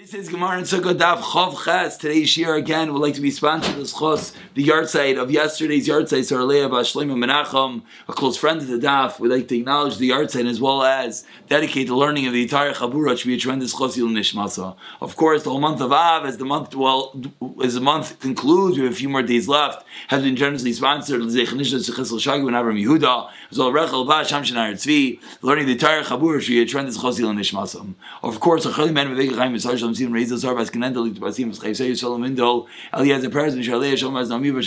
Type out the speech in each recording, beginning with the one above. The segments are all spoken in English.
This is Gemara and Sukkot Daf Chav Ches. Today's year again would like to be sponsored as Chos, the yard site of yesterday's yard site, Saralea Bashleim Menachem, a close friend of the Daf. We'd like to acknowledge the yard site as well as dedicate the learning of the entire Chabura to be a tremendous Chos Nishmasa. Of course, the whole month of Av, as the month well, as the month concludes, we have a few more days left, has been generously sponsored. Yehuda, as well Rechel Bash Tzvi, learning the entire Chabura to be a tremendous Chos Nishmasa. Of course, a Chali Man Vivek Shalom Sim Reis Zar Bas Kenendel Lit Basim Chayse Shalom Indol Shalom Az Nami Ben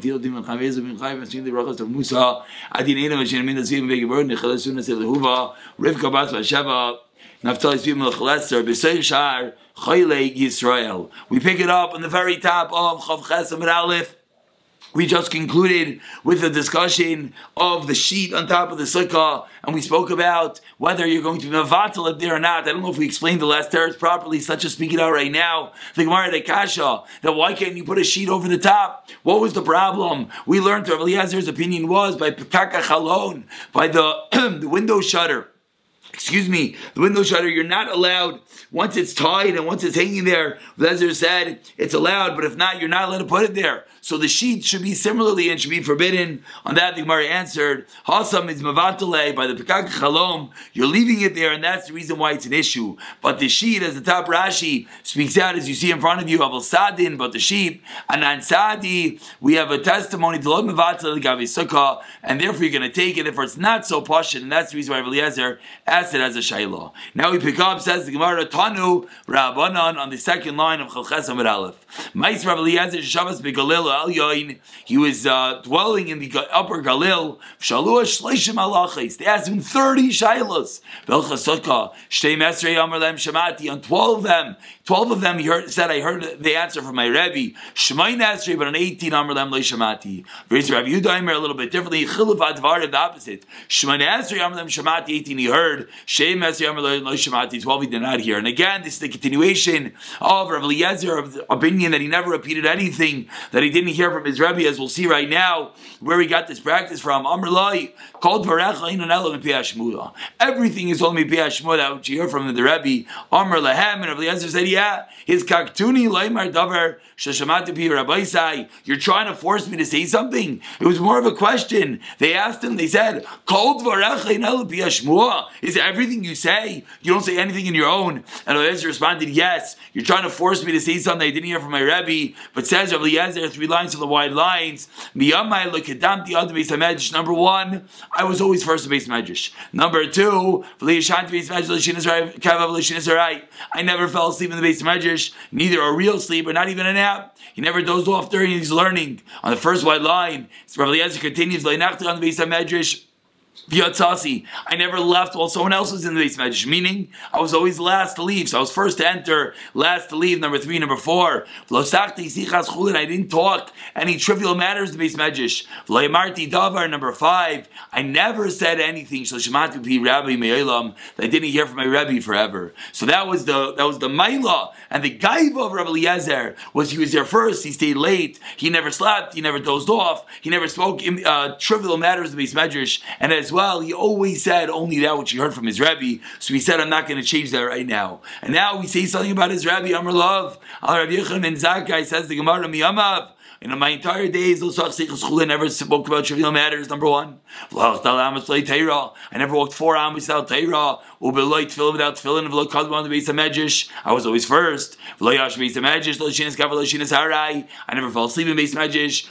Tilo Sin the of Musa Adin Ena Ben Shemin Zim Vegi Bord Nechel Sunas El Huva Rivka Bas Vashava Naftali Shar Chayle Yisrael We pick it up on the very top of Chav Chesam Aleph we just concluded with a discussion of the sheet on top of the sukkah, and we spoke about whether you're going to be mavatal it there or not. I don't know if we explained the last teretz properly, such as speaking out right now. The Gemara de Kasha, that why can't you put a sheet over the top? What was the problem? We learned Rav Eliezer's opinion was by Pekaka Chalon, by the, the window shutter excuse me, the window shutter, you're not allowed, once it's tied and once it's hanging there, Lezer said it's allowed, but if not, you're not allowed to put it there. So the sheet should be similarly and should be forbidden. On that, the Gemara answered, Hasam is mavatale by the Pekak Chalom, you're leaving it there, and that's the reason why it's an issue. But the sheet, as the top Rashi speaks out, as you see in front of you, Aval Sadin, but the sheep, Anan Sadi, we have a testimony to Lod Mavatale and therefore you're going to take it if it's not so posh, and that's the reason why Eliezer asked it as a shayla. Now we pick up, says the Gemara, Tanu Rabbanan on the second line of Chalches Aleph. Mais Rabbi Eliezer Shabbos Begalil Al Yoin, he was uh, dwelling in the upper Galil, Shalua Shleishim Alachis. They asked him 30 shaylas. Belchas Sukkah, Shtei Mesrei Amar Lem Shamati, on 12 of them, 12 of them he heard, said, I heard the answer from my Rebbe, Shemai Nasri, but on 18 Amar Lem Le Shamati. Raise Rabbi Yudaimer a little bit differently, Chilav Advar, the opposite. Shemai Nasri Amar Lem Shamati, 18 he heard, Shem Mesrei Amar Lem Le Shamati, 12 he did not hear. And again, this is the continuation of Rabbi Eliezer, of the opinion that he never repeated anything that he didn't hear from his Rebbe, as we'll see right now, where he got this practice from. Amr called Everything is only Piashmuda, which you hear from the Rebbe. Amr Lahem, and Rabbi Eliezer said, yeah, his kaktuni laimar davar shashamati pi rabbi You're trying to force me to say something. It was more of a question. They asked him. They said, "Kol Everything you say? You don't say anything in your own." And Eliezer responded, "Yes. You're trying to force me to say something I didn't hear from my Rebbe." But says Rabbi Eliezer, three lines of the wide lines. Number one, I was always first in base medrash. Number two, I never fell asleep in the base medrash, neither a real sleep or not even a nap. He never dozed off during his learning. On the first white line, Rabbi Eliezer continues, on the base medrash. V'yatzasi. I never left while someone else was in the base medrash. Meaning, I was always last to leave. So I was first to enter, last to leave. Number three, number four. I didn't talk any trivial matters to base medrash. davar. Number five. I never said anything. Shlishmati pi Rabbi Me'elam that I didn't hear from my Rebbe forever. So that was the that was the Maila and the Gaiva of Rabbi Eliezer was he was there first. He stayed late. He never slept. He never dozed off. He never spoke uh, trivial matters to base medrash. And as well, he always said only that which he heard from his Rebbe. So he said, I'm not going to change that right now. And now we say something about his Rebbe, Amr Love. Al Rabbi Yechon ben Zakkai says the Gemara Miyamav. In my entire days, I never spoke about trivial matters. Number one, I never walked four hours without Torah. Without the of. I was always first. I never fell asleep in base of medrash.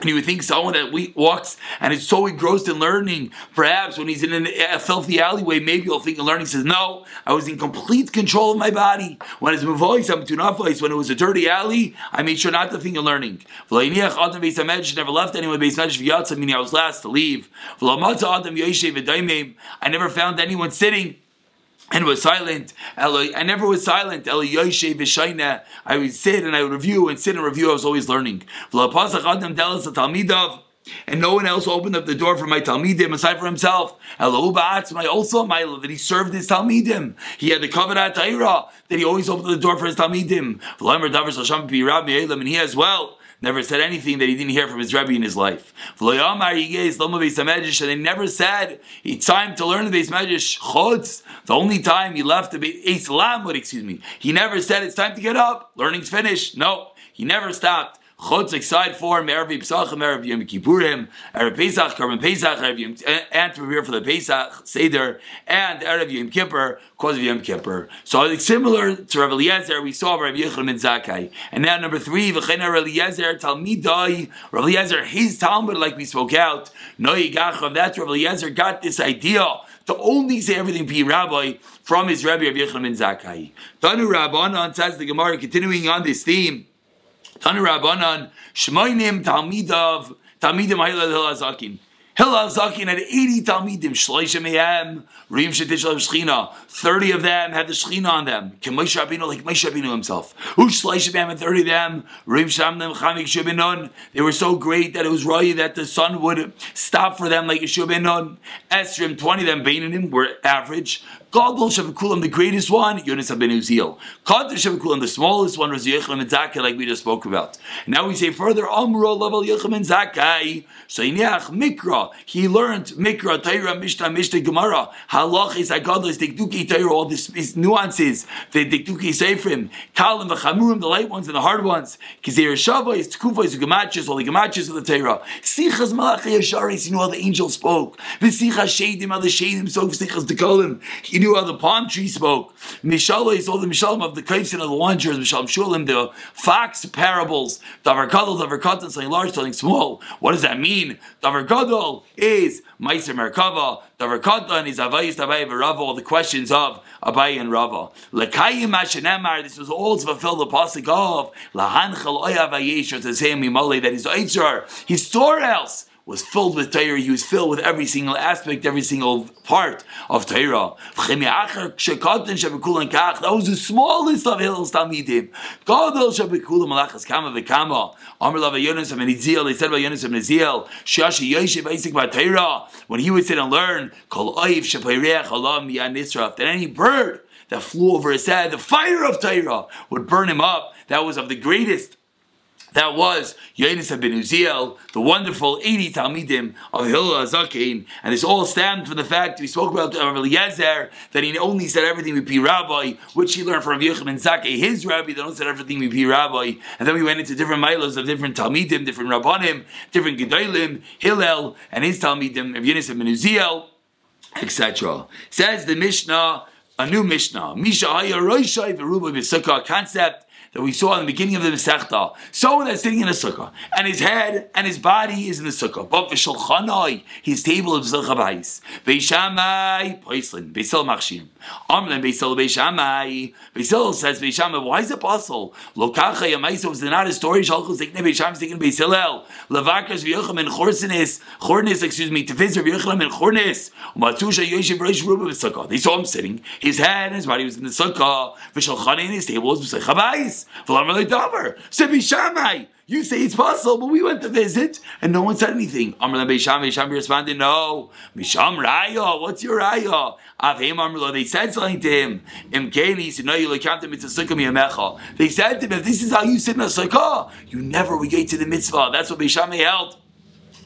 And you would think someone that walks and is so engrossed in learning, perhaps when he's in a filthy alleyway, maybe he'll think of learning. Says, "No, I was in complete control of my body. When it's voice, I'm not voice. When it was a dirty alley, I made sure not to think of learning. Never left anyone meaning I was last to leave. I never found anyone sitting and was silent. I never was silent. I would sit and I would review and sit and review. I was always learning. And no one else opened up the door for my Talmidim aside from himself. my also my that he served his Talmidim. He had the covenant Taira that he always opened the door for his Talmidim. And he as well never said anything that he didn't hear from his Rebbe in his life. And they never said it's time to learn the base medrash chutz. The only time he left the base excuse me, he never said it's time to get up. Learning's finished. No, he never stopped. Chutz side form, Erev Yipsachim, Erev Yom Kippurim, Erev Pesach, Karban Pesach, Erev Yom, eh, and to prepare for the Pesach Seder, and Erev Yom Kippur, cause of Yom Kippur. So it's similar to Rav Eliezer, we saw Rav Yechon and Zakai. And now number three, V'chein Rav Eliezer, Talmidai, Rav Eliezer, his Talmud, like we spoke out, No Yigachav, that's Rav Eliezer got this idea to only say everything be rabbi from his Rabbi Rav Yechon and Zakai. Tanu Rabbanan says the Gemara, continuing on this theme, Tanu Rabbanan, Shmoinim Talmidav, Talmidim Hailal Hilazakin. Hillel Zakin had 80 Talmidim, Shloisha Mehem, Rim Shetishal Shechina. 30 of them had the Shechina on them. Moshe Rabbeinu, like Rabbeinu himself. Who Shloisha Mehem had 30 of them, Rim Shamnem Chanik Shebenon. They were so great that it was right that the sun would stop for them like a. Esrim, 20 of them, Bainanim, were average. Gadol Shavikulam, the greatest one, Yonah ben Uziel. Kadr Shavikulam, the smallest one, was Yechim and Zakai, like we just spoke about. Now we say further, Amro level Yechim and Zakai. Shayniach Mikra, he learned Mikra, Taira, Mishnah, Mishnah, Gemara, Halachis, Agados, Dikduki, Taira, all these nuances, the Dikduki Seifrim, Kalim, the Chamurim, the light ones and the hard ones, Kizir Shava, is Tkufas, the Gemachis, all the Gemachis of the Taira. Sichas Malachi Yasharis, you know how the angel spoke. Visichas Shadim, how the Shadim spoke, Sichas Dekalim. He knew how the palm tree spoke. Mishala is all the Mishalim of the Kaifsin of the launchers, Mishalim Shulim, the fox parables, Davar Kadal, Davar Katan, something large, something small. What does that mean? Davar Kadal is Meiser Merkava, Davar Katan is Avayis Tavay Rava, all the questions of Abai and Rava. Lekayim Mashanemar, this was all to fulfill the pasuk of Lahanchal Oyavayesh, to say that his Eitzar, his storehouse, was filled with Torah. He was filled with every single aspect, every single part of Torah. That was the smallest of Hillel's Talmidim. Gadol. They said about Yonas of Niziel. When he would sit and learn, That any bird that flew over his head, the fire of Torah would burn him up. That was of the greatest that was Yonis ben Uziel, the wonderful 80 Talmidim of Hillel Zakin, and this all stemmed from the fact we spoke about Rabbi Eliezer that he only said everything with P. Rabbi, which he learned from Yochanan and Zakeh, his rabbi, that only said everything with P. Rabbi, and then we went into different milos of different Talmidim, different Rabbanim, different Gedolim, Hillel, and his Talmidim of Yonis ben Uziel, etc. Says the Mishnah, a new Mishnah, Misha Haya Roishai Veruba concept that we saw in the beginning of the Masechta, someone that's sitting in a sukkah, and his head and his body is in the sukkah. But v'shalchanai, his table of zilcha bais. Beishamai, poislin, beisel machshim. Amlan beisel beishamai. Beisel says beishamai, why is it possible? Lokacha yamaisa was not a story, shalchus zikne beishamai zikne beisilel. Lavakas v'yocham and chorsinis, chornis, excuse me, tefizer v'yocham and chornis. Matusha yoshev reish ruba b'sukkah. They saw him sitting, his head and his body was in the sukkah. V'shalchanai, and his table was b'sukkah bais. You say it's possible, but we went to visit and no one said anything. Amr Beishamai, Beishamai responded, No. Misham Raya, what's your Raya? Avim Amr they said something to him. Imkeni, he said, No, you look after mitzvah miyamecha. They said to him, If this is how you sit in a sukkah, you never get to the mitzvah. That's what Beishamai held.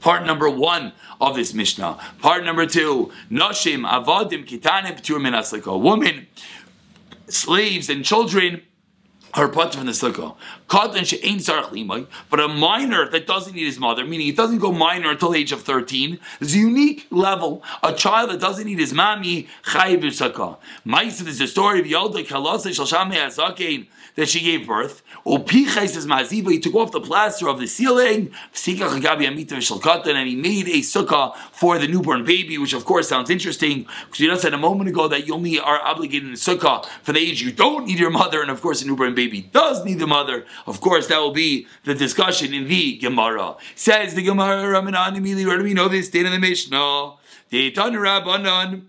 Part number one of this Mishnah. Part number two, Noshim, Avadim, Kitanim, Ptur. Women, slaves, and children her part from the sukkah. But a minor that doesn't need his mother, meaning he doesn't go minor until the age of 13, is a unique level. A child that doesn't need his mommy, chayiv sukkah. Ma'isa is the story of Yalda Kalasa Shalshame Azakein that she gave birth. Upichai says Maziva, he took off the plaster of the ceiling, and he made a sukkah for the newborn baby, which of course sounds interesting, because we just said a moment ago that you only are obligated in sukkah for the age you don't need your mother, and of course a newborn baby does need the mother. Of course, that will be the discussion in the Gemara. Says the Gemara, Ramanan, immediately, where do we know this? State in the Mishnah. The Rabbanan,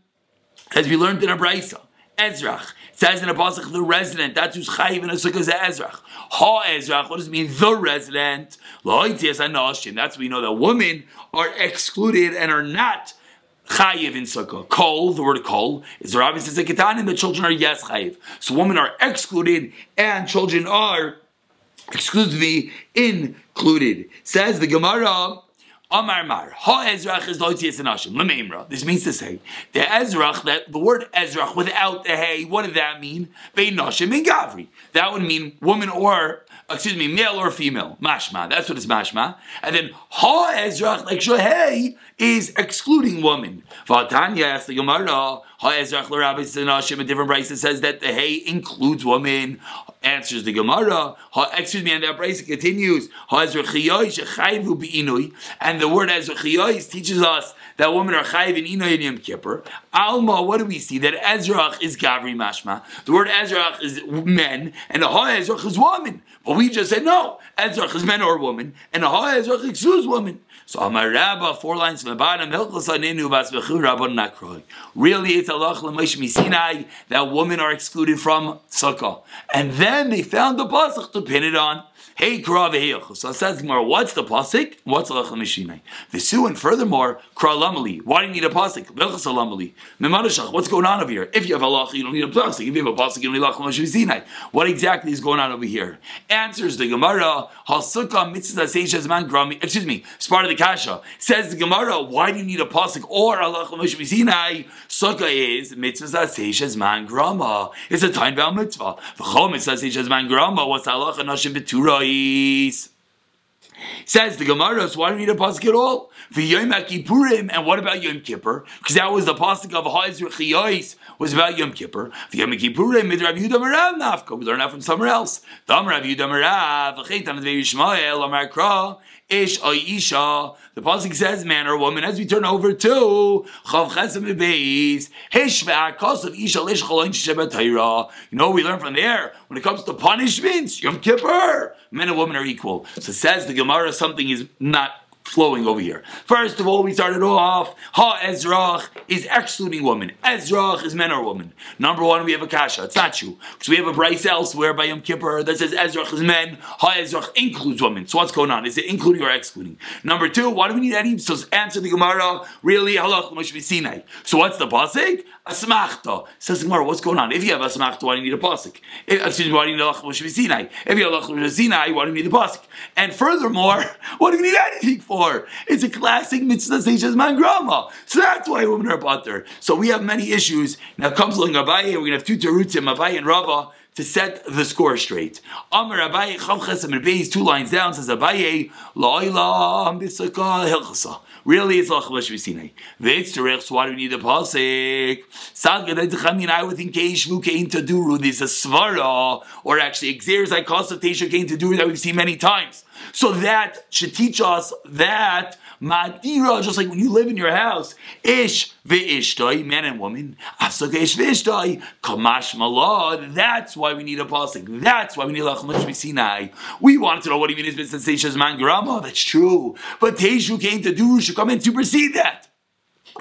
as we learned in a Brisa. Ezrach says in a pasuk the resident. That's who's chayiv in a sukkah Ezrach. Ha Ezrach. What does it mean? The resident. That's we know that women are excluded and are not chayiv in sukkah. Kol, the word kol, is the rabbi says and the children are yes chayiv. So women are excluded and children are excuse me, included. Says the Gemara. Amar Mar, Ha Ezrach is Loitzias Anashim, Lememra. This means to say, the Ezrach, that the word Ezrach without the Hey, what did that mean? Bein Nashim and Gavri. That would mean woman or, Uh, excuse me, male or female. Mashma, that's what it's mashma. And then Ha Ezrach, like Shohei, is excluding woman. The Gemara, A different price says that the Hey includes woman. Answers the Gemara, excuse me, and that price continues, and the word Ezrachiyos teaches us that women are chayiv in Inoy and Yom Kippur. Alma, what do we see? That Ezrach is Gavri Mashma. The word Ezrach is men, and the Ha Ezrach is woman. But we just said no. Ezrach is men or woman, and the Ha Ezrach excludes woman. So Amar Rabba, four lines from the bottom, Really, it's Allah Sinai that women are excluded from Sukkah. And then they found the pasuk to pin it on. Hey, Kra So it says. What's the pasuk? What's Alach Mishinai? Visu, and furthermore, Kra Lamali. Why do you need a pasuk? Velchas Lamali. Memadashach. What's going on over here? If you have Allah, you don't need a pasuk. If you have a pasuk, you don't need Alach Mishinai. What exactly is going on over here? Answers the Gemara. Halsukkah mitzvah seishes man grami. Excuse me. It's part of the kasha. Says the Gemara. Why do you need a pasuk or Allah Mishinai? Sukkah is mitzvah seishes man grama. It's a time bound mitzvah. V'chol mitzvah seishes man grama. What's Allah Nashim Betura? Says the Gemara, so why do we need a pasuk at all? For Yom Kippurim, and what about Yom Kippur? Because that was the pasuk of Ha'ezr Chiyos, was about Yom Kippur. For Yom Kippurim, mid Rav Yehuda Merav Nafka, we learn that from somewhere else. Dam Rav Yehuda Merav, V'cheitan Advei Yishmael, Amar Kra, Ish Isha. The pasuk says man or woman. As we turn over to Chav Chesem Isha Lish You know, we learn from there when it comes to punishments. Yom Kippur, men and women are equal. So says the Gemara, something is not flowing over here. First of all, we started off, Ha Ezrach is excluding women. Ezrach is men or women. Number one, we have a kasha. It's not true. Because we have a brace elsewhere by Yom Kippur that says Ezrach is men, Ha Ezrach includes women. So what's going on? Is it including or excluding? Number two, why do we need any? So answer the Gemara, really, halach Sinai. So what's the pasuk? Asmachta. Says Gemara, what's going on? If you have asmachta, why do you need a pasuk? Excuse me, why do you need halach Sinai? If you have halach Sinai, why do you need the pasuk? And furthermore, what do you need anything for? It's a classic mitzvah seishes man grama. So that's why women are butter. So we have many issues. Now comes along Abaye, we're to have two terutzim, Abaye and Rava, to set the score straight. Amar Abaye, Chav Chesem and two lines down, says Abaye, La'ila Ambisaka Hilchasa. Really, it's Lach Lash Visinei. Veitzterech, so why do we need a pasik? Sad Gadai I would think Keishvu Kein Taduru, there's a Svara, or actually Exeris I consultation Kein Taduru that we've seen many times. So that should teach us that Madira, just like when you live in your house, Ish ve'ishtoi, man and woman, Afsaka ish ve'ishtoi, Kamash malad. That's why we need a pasuk. That's why we need Lachmash Sinai. We wanted to know what he means with sensations man grama. That's true. But Teshu came to do should come in to supersede that.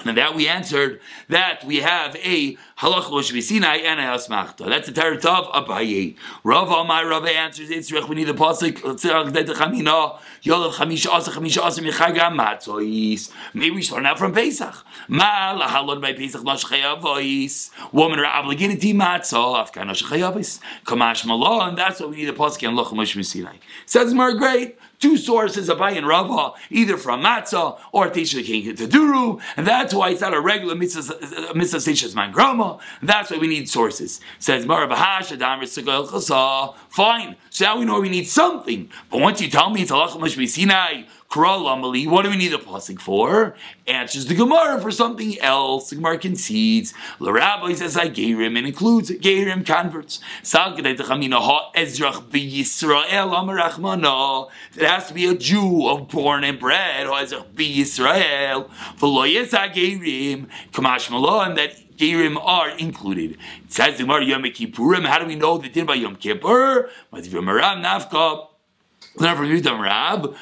And that we answered that we have a halach lo Sinai and a hasmachta. That's the Torah of Abaye. Rav Amar Rav answers Yitzrich. We need the pasuk. Uh, Chamina Yolav Chamisha Asa Chamisha Asa Michaga Matzois. Maybe we start out from Pesach. Ma lahalon by Pesach Nosh Chayavois. Are obligated to matzah. Afkan Nosh Chayavois. Kamash Malon. That's what we need the pasuk and halach lo. Says more great two sources, Abaye and Rava, either from Matzah or Tisha King Taduru, and that's why it's not a regular mitzvah uh, Sishas Man Grama, that's why we need sources. Says Marabahash, Adam. Fine. So now we know we need something. But once you tell me it's Allah Sinai, what do we need a pasuk for? Answers the Gemara for something else. The Gemara concedes. The rabbi says I Gerim and includes Gerim converts. It has to be a Jew of born and bred. Yisrael. Malon that Gerim are included. It says the. How do we know the din by Yom Kippur? Learn from Yudam Rab,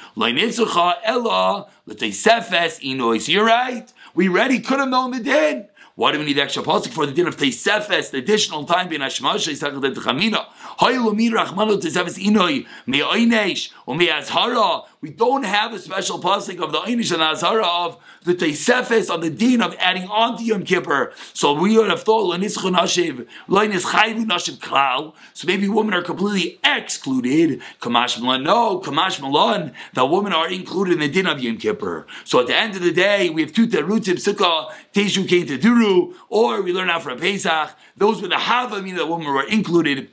Ella, Inois. You're right. We ready could have known the din. Why do we need extra pasuk for the din of Teisefes, the additional time being Hashmash, We don't have a special pasuk of the Einish and Azara of the Teisefes on the din of adding on to Yom Kippur. So we would have thought. So maybe women are completely excluded. Kamash Malan, no, Kamash Malan, the women are included in the din of Yom Kippur. So at the end of the day, we have two terutim, Sukkah, Teshu came to Duru, or we learn out from Pesach. Those were the Hava, meaning the women were included.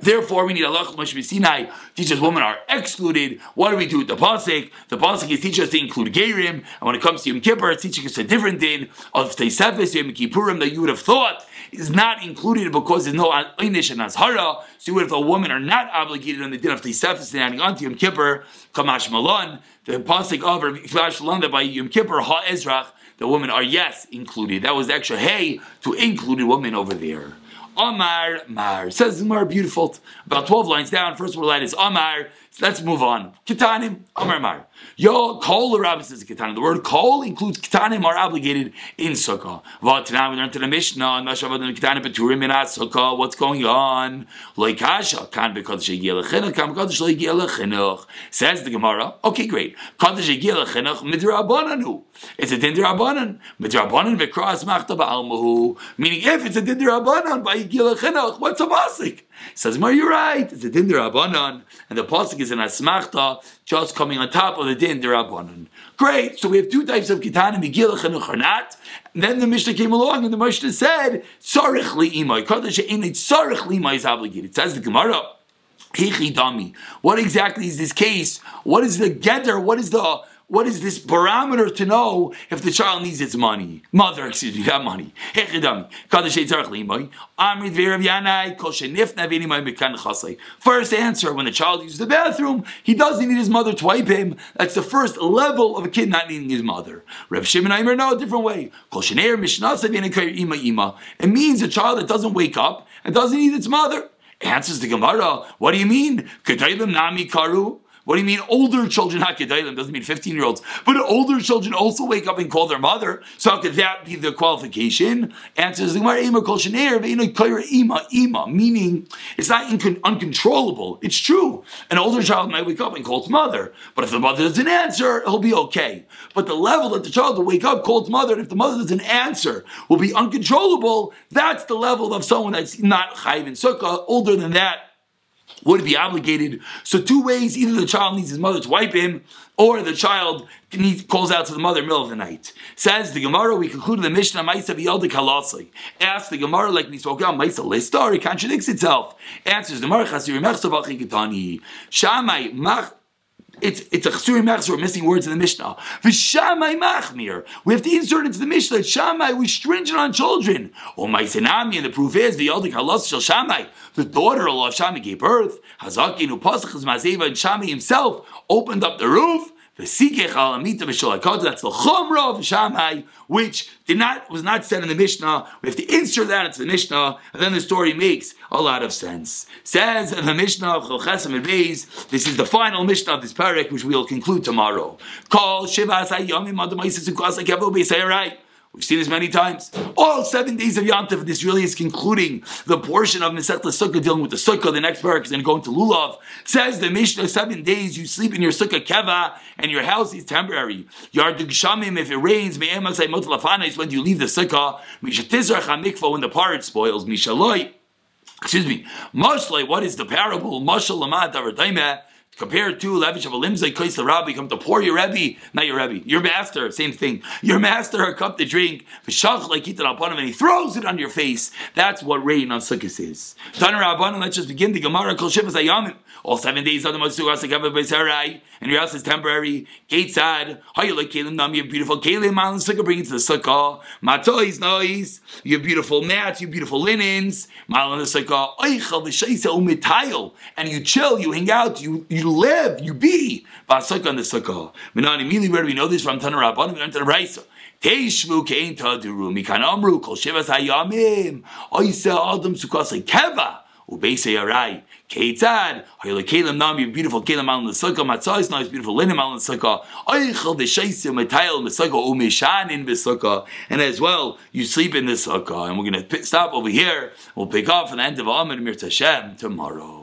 Therefore, we need a Allah Moshe Sinai teaches women are excluded. What do we do with the pasuk? The pasuk is teaching us to include Gerim, and when it comes to Yom Kippur, it's teaching us a different din of Teisefes Yom Kippurim that you would have thought is not included because there's no Einish and Azhara. So have thought women are not obligated on the din of Teisefes and adding on to Yom Kippur, Kamash Malon, the pasuk of Kamash Malon that by Yom Kippur Ha Ezrach, the women are yes included. That was the extra hey to include women over there. Amar Mar. Says Mar beautiful. About 12 lines down. First word line is Amar. So let's move on. Kitanim, Amar Mar. Yo, Kol the Rabbi says Kitanim. The word Kol includes Kitanim are obligated in Sukkah. V'atanam, we learned to the Mishnah, Nashavadim Kitanim Peturim in Sukkah. What's going on? Loikasha, Kan Bekodesh Yegil Chinuch, Kan. Says the Gemara. Okay, great. Kodesh Yegil Chinuch, Midrabananu. It's a Dinder Abanan. Midrabanan V'kras Machta Ba'almahu. Meaning, if it's a Dinder Abanan by Yegil Chinuch, what's a Masik? Says, Mar, you're right. It's a din derabanan, and the pasuk is an asmachta, just coming on top of the din derabanan. Great. So we have two types of kitanim, migilach and ucharnat. And then the Mishnah came along, and the Mishnah said, "Sarich li'imay." Kadosh einit sarich li'imay is obligated. Says the Gemara. What exactly is this case? What is the getter? What is the what is this barometer to know if the child needs its money? Mother, excuse me, that money. First answer, when the child uses the bathroom, he doesn't need his mother to wipe him. That's the first level of a kid not needing his mother. Reb Shimon Aimer, no, a different way. It means a child that doesn't wake up and doesn't need its mother. Answers the Gemara, what do you mean? What do you mean older children, not doesn't mean 15 year olds, but older children also wake up and call their mother. So how could that be the qualification? Answers the Gemara, Ima, Ima, meaning it's not uncontrollable. It's true. An older child might wake up and call its mother, but if the mother doesn't answer, he'll be okay. But the level that the child will wake up, call its mother, and if the mother doesn't answer, will be uncontrollable, that's the level of someone that's not Chayv and Sukkah. Older than that, would be obligated. So two ways: either the child needs his mother to wipe him, or the child needs, calls out to the mother in the middle of the night. Says the Gemara, we concluded the Mishnah Maisa V'Yaldik Halasai. Ask the Gemara like we spoke about Maisa Listar, it contradicts itself. Answers the Gemara Chasir. Shamai Mach it's it's a chsuri machzor. Missing words in the Mishnah. V'shamai machmir. We have to insert into the Mishnah. Shamai we stringent on children. Oh my senami, and the proof is the yaldik halas shel. The daughter-in-law of Shamai gave birth. Hazaki nu pasach mazeva and Shamai himself opened up the roof. That's the chumrah of Shammai, which did not was not said in the Mishnah. We have to insert that into the Mishnah, and then the story makes a lot of sense. Says the Mishnah of Cholchesam and Beis. This is the final Mishnah of this parak, which we will conclude tomorrow. Call Shiva We've seen this many times. All seven days of Yantav, this really is concluding the portion of Masech Sukkah dealing with the Sukkah. The next parak is going to go into Lulav. Says the Mishnah, seven days you sleep in your Sukkah Keva and your house is temporary. Yardug Shamim, if it rains, Me'emasai Motalafana when you leave the Sukkah. Mishatizrach HaMikvah, when the parrot spoils. Mishaloi. Excuse me. Moshlei, what is the parable? Moshel Lamad Compared to of a kais the rabbi, come to pour your rebbe, not your rebbe, your master, same thing. Your master a cup to drink, like and he throws it on your face. That's what rain on Sukkot is. Taner Rabbanon, let's just begin the Gemara kol shivas ayamim. All seven days of the Matsugas Agava Beisarai, and your house is temporary. Gate sad, how you like Kalim Nam, you have beautiful Kalim Mal and Sukkah, bring it to the Sukkah. Matois noise, you have beautiful mats, you have beautiful linens, Mal in the Sukkah, Oichel Vishaisa Umitayel, and you chill, you hang out, you you live, you be. Vasukah in the Sukkah. Minan immediately where do we know this from Tanur Rabban, we learned to the Raisa. Teishvu kein taduru, mikan amru, kol shivas hayamim, oisa adam sukkah keva, ubeise yarai. Keitzad, Hayla Nam, your beautiful Kalim Al Nesaka, Matzah is nice, beautiful Linen Al Nesaka, Eichel the Shaisim Matayel Nesaka, Umishan in Besaka, and as well, you sleep in the Sukkah. And we're going to stop over here. We'll pick up for the end of Amid Mir Tashem tomorrow.